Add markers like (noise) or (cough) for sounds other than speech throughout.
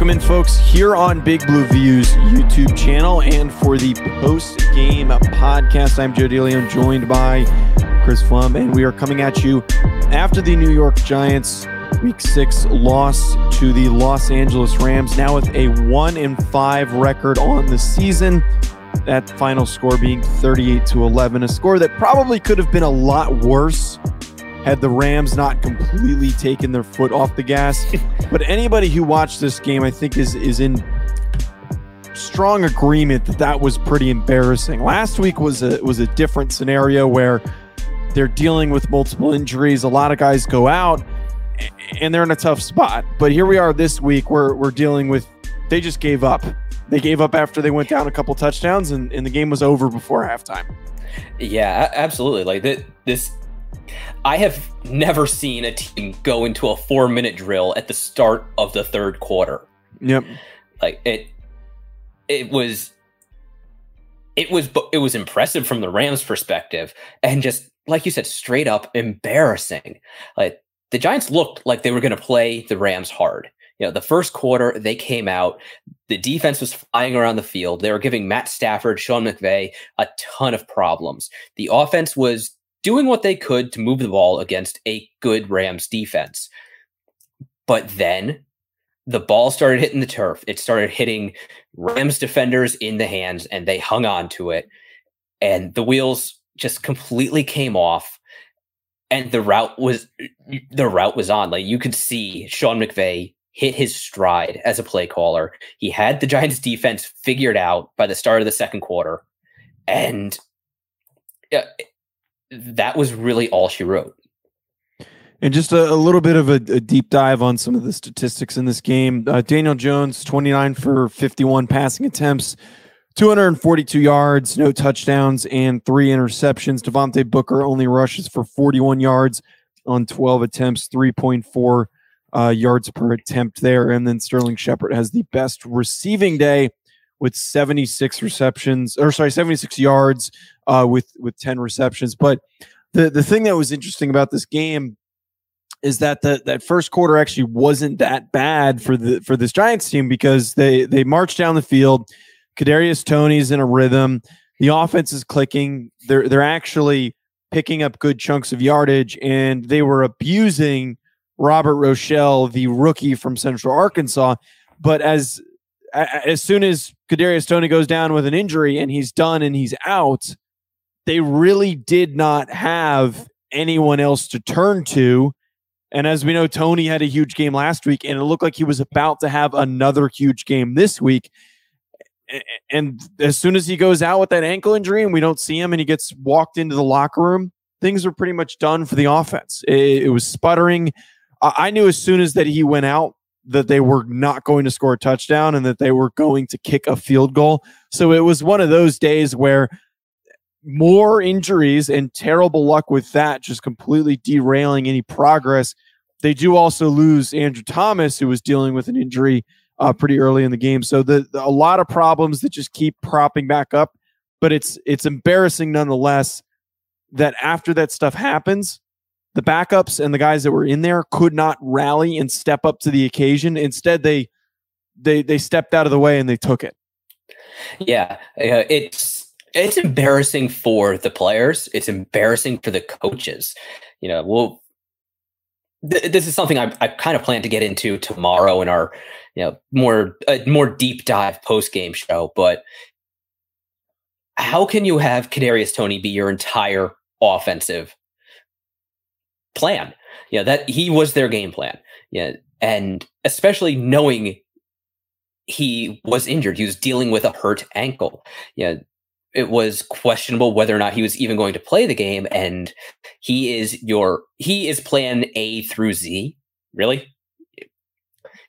Welcome in, folks, here on Big Blue Views YouTube channel and for the post game podcast. I'm Joe DeLeon, joined by Chris Pflum, and we are coming at you after the New York Giants Week Six loss to the Los Angeles Rams, now with a one in five record on the season. That final score being 38 to 11, a score that probably could have been a lot worse had the Rams not completely taken their foot off the gas. (laughs) but anybody who watched this game, I think, is is in strong agreement that that was pretty embarrassing. Last week was a was a different scenario where they're dealing with multiple injuries. A lot of guys go out and they're in a tough spot. But here we are this week where we're dealing with they just gave up. They gave up after they went down a couple touchdowns and, and the game was over before halftime. Yeah, absolutely. Like this I have never seen a team go into a four minute drill at the start of the third quarter. Yep. Like it, it was, it was, it was impressive from the Rams' perspective, and just like you said, straight up embarrassing. Like the Giants looked like they were going to play the Rams hard. You know, the first quarter they came out, the defense was flying around the field. They were giving Matt Stafford, Sean McVay a ton of problems. The offense was doing what they could to move the ball against a good Rams defense. But then the ball started hitting the turf. It started hitting Rams defenders in the hands and they hung on to it. And the wheels just completely came off. And the route was the route was on. Like you could see Sean McVay hit his stride as a play caller. He had the Giants defense figured out by the start of the second quarter. And that was really all she wrote. And just a, a little bit of a, a, deep dive on some of the statistics in this game. Uh, Daniel Jones, 29 for 51 passing attempts, 242 yards, no touchdowns, and three interceptions. Devontae Booker only rushes for 41 yards on 12 attempts, 3.4 uh, yards per attempt there. And then Sterling Shepard has the best receiving day with 76 receptions, or sorry, 76 yards uh, with with 10 receptions. But the the thing that was interesting about this game is that the, that first quarter actually wasn't that bad for the for this Giants team because they they marched down the field. Kadarius Toney's in a rhythm. The offense is clicking. They're they're actually picking up good chunks of yardage, and they were abusing Robert Rochell, the rookie from Central Arkansas. But as as soon as Kadarius Toney goes down with an injury and he's done and he's out, they really did not have anyone else to turn to. And as we know, Toney had a huge game last week, and it looked like he was about to have another huge game this week. And as soon as he goes out with that ankle injury and we don't see him and he gets walked into the locker room, things are pretty much done for the offense. It, it was sputtering. I knew as soon as that he went out that they were not going to score a touchdown and that they were going to kick a field goal. So it was one of those days where more injuries and terrible luck with that, just completely derailing any progress. They do also lose Andrew Thomas, who was dealing with an injury uh, pretty early in the game. So the, the, a lot of problems that just keep propping back up. But it's it's embarrassing nonetheless that after that stuff happens, the backups and the guys that were in there could not rally and step up to the occasion. Instead, they they they stepped out of the way and they took it. Yeah, uh, it's it's embarrassing for the players. It's embarrassing for the coaches. You know, well, th- this is something I, I kind of plan to get into tomorrow in our you know more uh, more deep dive post game show. But how can you have Kadarius Toney be your entire offensive plan. Yeah, that he was their game plan. Yeah, and especially knowing he was injured, he was dealing with a hurt ankle. Yeah, it was questionable whether or not he was even going to play the game. And he is your he is plan A through Z. Really?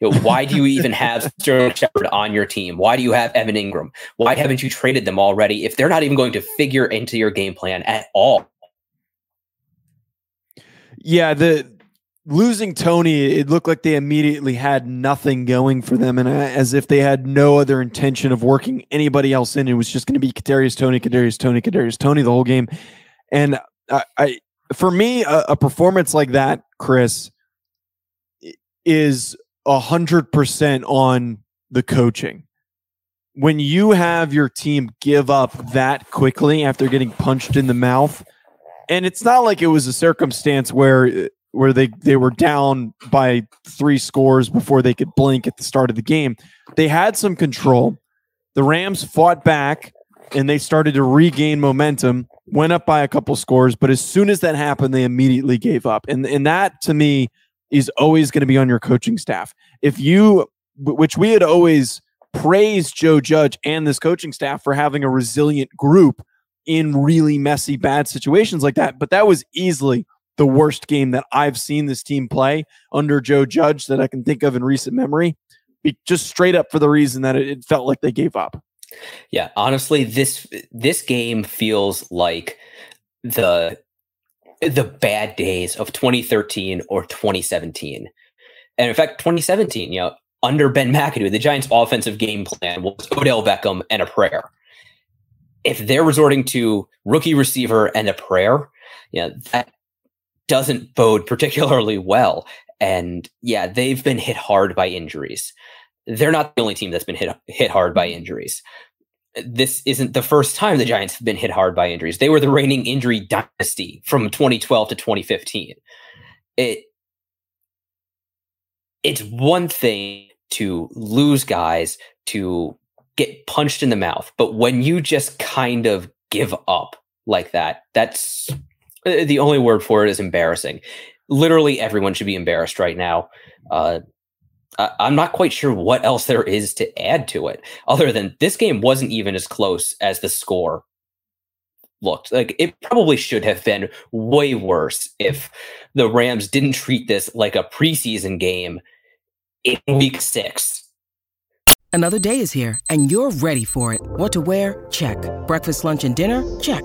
You know, why do you (laughs) even have Sterling Shepard on your team? Why do you have Evan Engram Why haven't you traded them already if they're not even going to figure into your game plan at all? Yeah, the losing Toney, it looked like they immediately had nothing going for them, and uh, as if they had no other intention of working anybody else in. It was just going to be Kadarius Toney, Kadarius Toney, Kadarius Toney the whole game. And I, I for me, a, a performance like that, Chris, is hundred percent on the coaching. When you have your team give up that quickly after getting punched in the mouth, and it's not like it was a circumstance where where they they were down by three scores before they could blink at the start of the game. They had some control. The Rams fought back and they started to regain momentum, went up by a couple scores, but as soon as that happened, they immediately gave up. And and that to me is always going to be on your coaching staff. If you which we had always praised Joe Judge and this coaching staff for having a resilient group in really messy bad situations like that, but that was easily the worst game that I've seen this team play under Joe Judge that I can think of in recent memory. Just straight up for the reason that it, felt like they gave up. Yeah, honestly, this this game feels like the the bad days of 2013 or 2017. And in fact, 2017, you know, under Ben McAdoo, the Giants' offensive game plan was Odell Beckham and a prayer. If they're resorting to rookie receiver and a prayer, yeah, that doesn't bode particularly well. And yeah, they've been hit hard by injuries. They're not the only team that's been hit hit hard by mm-hmm. injuries. This isn't the first time the Giants have been hit hard by injuries. They were the reigning injury dynasty from 2012 to 2015. It it's one thing to lose guys to get punched in the mouth, but when you just kind of give up like that, that's the only word for it is embarrassing. Literally everyone should be embarrassed right now. Uh, I, I'm not quite sure what else there is to add to it, other than this game wasn't even as close as the score looked. Like it probably should have been way worse if the Rams didn't treat this like a preseason game in week six. Another day is here, and you're ready for it. What to wear? Check. Breakfast, lunch, and dinner? Check.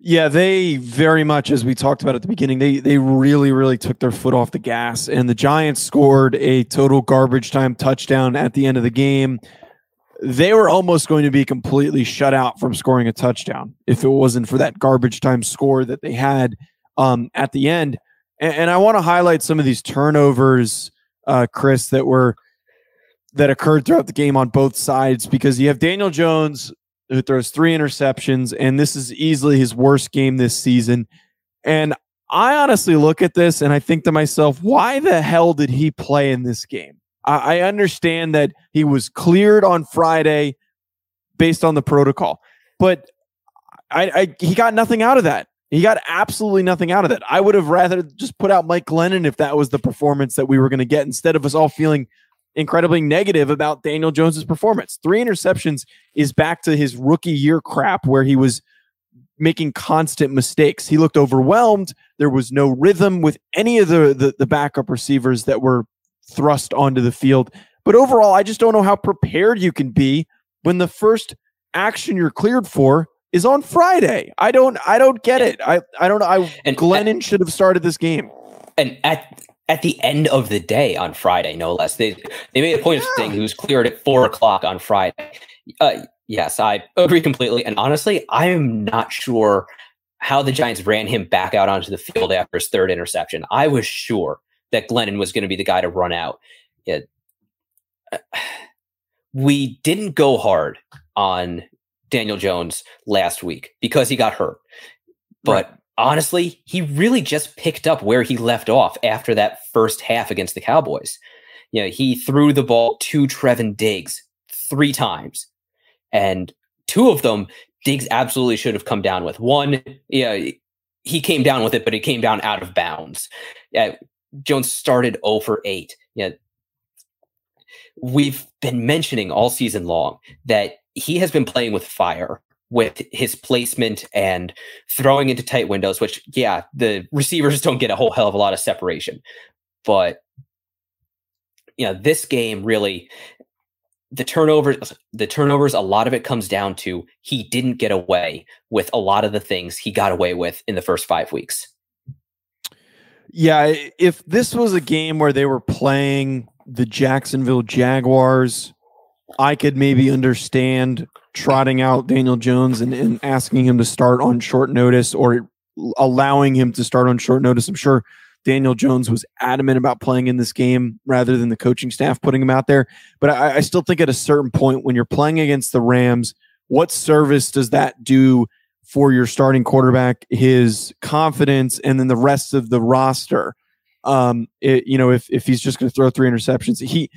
Yeah, they very much, as we talked about at the beginning, they they really, really took their foot off the gas. And the Giants scored a total garbage time touchdown at the end of the game. They were almost going to be completely shut out from scoring a touchdown if it wasn't for that garbage time score that they had um, at the end. And, and I want to highlight some of these turnovers, uh, Chris, that were that occurred throughout the game on both sides because you have Daniel Jones who throws three interceptions, and this is easily his worst game this season. And I honestly look at this and I think to myself, why the hell did he play in this game? I, I understand that he was cleared on Friday based on the protocol, but I, I he got nothing out of that. He got absolutely nothing out of that. I would have rather just put out Mike Glennon if that was the performance that we were going to get instead of us all feeling incredibly negative about Daniel Jones's performance. Three interceptions is back to his rookie year crap where he was making constant mistakes. He looked overwhelmed. There was no rhythm with any of the, the, the backup receivers that were thrust onto the field. But overall, I just don't know how prepared you can be when the first action you're cleared for is on Friday. I don't I don't get it. I I don't know. I and Glennon should have started this game. And at at the end of the day on Friday, no less. They they made a point of saying he was cleared at four o'clock on Friday. Uh, yes, I agree completely. And honestly, I am not sure how the Giants ran him back out onto the field after his third interception. I was sure that Glennon was going to be the guy to run out. It, uh, (sighs) we didn't go hard on Daniel Jones last week because he got hurt. But right honestly, he really just picked up where he left off after that first half against the Cowboys. You know, he threw the ball to Trevon Diggs three times, and two of them Diggs absolutely should have come down with. One, yeah, he came down with it, but it came down out of bounds. Yeah, Jones started 0 for 8. Yeah. We've been mentioning all season long that he has been playing with fire with his placement and throwing into tight windows, which, yeah, the receivers don't get a whole hell of a lot of separation. But, you know, this game really, the turnovers the turnovers a lot of it comes down to he didn't get away with a lot of the things he got away with in the first 5 weeks. Yeah, if this was a game where they were playing the Jacksonville Jaguars, I could maybe understand trotting out Daniel Jones and, and asking him to start on short notice or allowing him to start on short notice. I'm sure Daniel Jones was adamant about playing in this game rather than the coaching staff putting him out there. But I, I still think at a certain point when you're playing against the Rams, what service does that do for your starting quarterback, his confidence, and then the rest of the roster? Um, it, you know, if if he's just going to throw three interceptions, he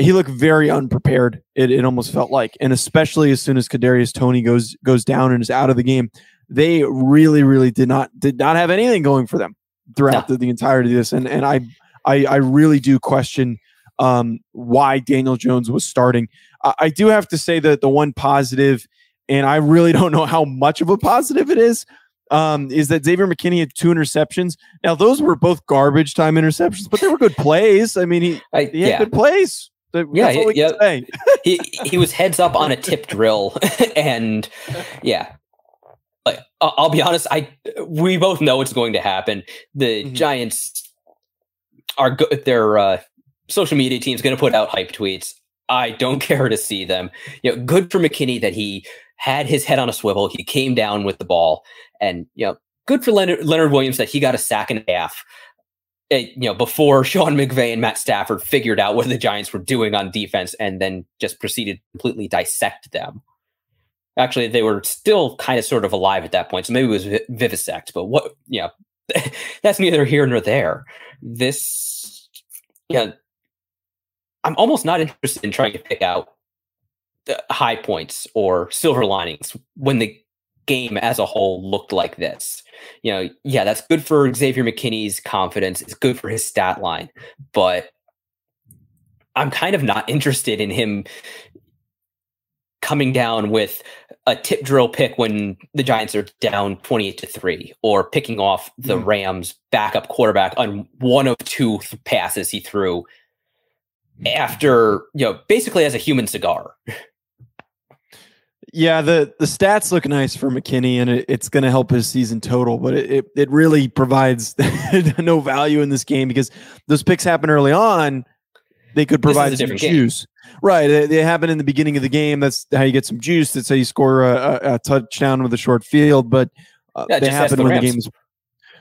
he looked very unprepared. It, it almost felt like, and especially as soon as Kadarius Toney goes goes down and is out of the game, they really, really did not did not have anything going for them throughout the, the entirety of this. And and I I, I really do question um, why Daniel Jones was starting. I, I do have to say that the one positive, and I really (laughs) don't know how much of a positive it is, um, is that Xavier McKinney had two interceptions. Now those were both garbage time interceptions, but they were good plays. I mean, he, I, he had yeah. good plays. Yeah, yeah. he he was heads up on a tip drill, (laughs) and yeah, like I'll be honest, I we both know it's going to happen. The mm-hmm. Giants are good. Their uh, social media team's going to put out hype tweets. I don't (laughs) care to see them. You know, good for McKinney that he had his head on a swivel. He came down with the ball, and you know, good for Leonard, Leonard Williams that he got a sack and a half. Eh, you know, before (laughs) Sean McVay and Matt Stafford figured out what the Giants were doing on defense, and then just proceeded to completely dissect them. Actually, they were still kind of sort of alive at that point, so maybe it was vivisect. But what, you know, (laughs) that's neither here nor there. This, yeah, you know, I'm almost not interested in trying to pick out the high points or silver linings when the game as a whole looked like this. You know, yeah, that's good for Xavier McKinney's confidence. It's good for his stat line, but I'm kind of not interested in him coming down with a tip drill pick when the Giants are down 28 to 3 or picking off the mm. Rams backup quarterback on one of two th- passes he threw after, you know, basically as a human cigar. (laughs) Yeah, the the stats look nice for McKinney, and it, it's going to help his season total. But it, it, it really provides (laughs) no value in this game because those picks happen early on. They could provide some juice. Game. Right. They, they, happen in the beginning of the game. That's how you get some juice. That's how you score a, a, a touchdown with a short field. But uh, yeah, they happen the when Rams. the game is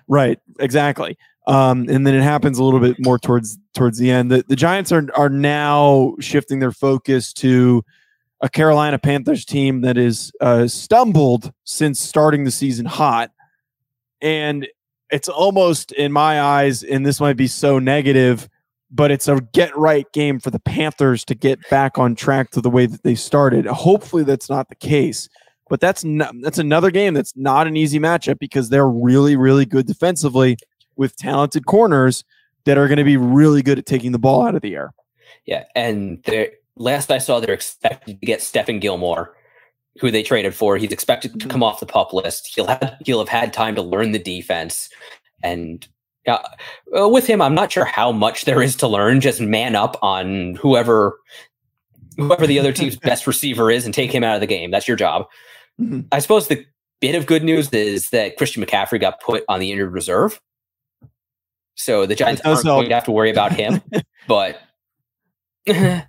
right. Exactly. Um, and then it happens a little bit more towards towards the end. The, the Giants are are now shifting their focus to a Carolina Panthers team that is uh, stumbled since starting the season hot, and it's almost in my eyes, and this might be so negative but it's a get right game for the Panthers to get back on track to the way that they started. Hopefully, that's not the case. But that's that's another game that's not an easy matchup because they're really really good defensively with talented corners that are going to be really good at taking the ball out of the air. Yeah, and last I saw, they're expected to get Stephon Gilmore, who they traded for. He's expected to mm-hmm. come off the pup list. He'll have he'll have had time to learn the defense, and uh, with him, I'm not sure how much there is to learn. Just man up on whoever, whoever the other team's (laughs) best receiver is, and take him out of the game. That's your job. Mm-hmm. I suppose the bit of good news is that Christian McCaffrey got put on the injured reserve, so the Giants aren't help. going to have to worry about him. (laughs) but (laughs)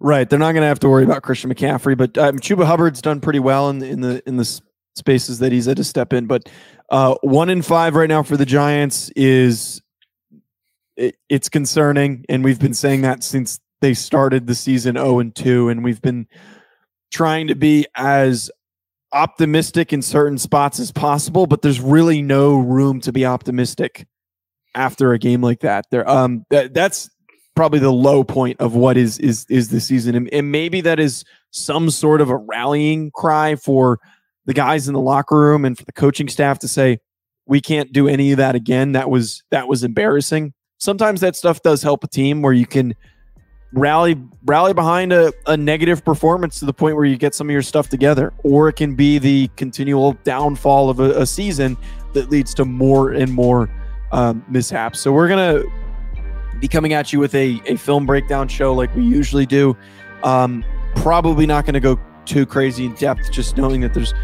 right, they're not going to have to worry about Christian McCaffrey. But um, Chuba Hubbard's done pretty well in the in the in the spaces that he's had to step in. But uh, one in five right now for the Giants is it, it's concerning, and we've been saying that since they started the season zero and two, and we've been trying to be as optimistic in certain spots as possible. But there's really no room to be optimistic after a game like that. There, um, that, that's probably the low point of what is is is the season, and, and maybe that is some sort of a rallying cry for the guys in the locker room and for the coaching staff to say we can't do any of that again. That was that was embarrassing. Sometimes that stuff does help a team where you can rally rally behind a, a negative performance to the point where you get some of your stuff together. Or it can be the continual downfall of a, a season that leads to more and more um, mishaps. So we're gonna be coming at you with a, a film breakdown show like we usually do. Um, probably not going to go too crazy in depth, just knowing that there's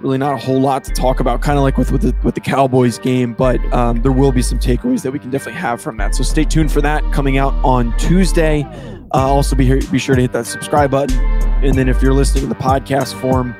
really not a whole lot to talk about, kind of like with with the, with the Cowboys game, but um, there will be some takeaways that we can definitely have from that. So stay tuned for that coming out on Tuesday. Uh, also, be here, be sure to hit that subscribe button, and then if you're listening in the podcast form,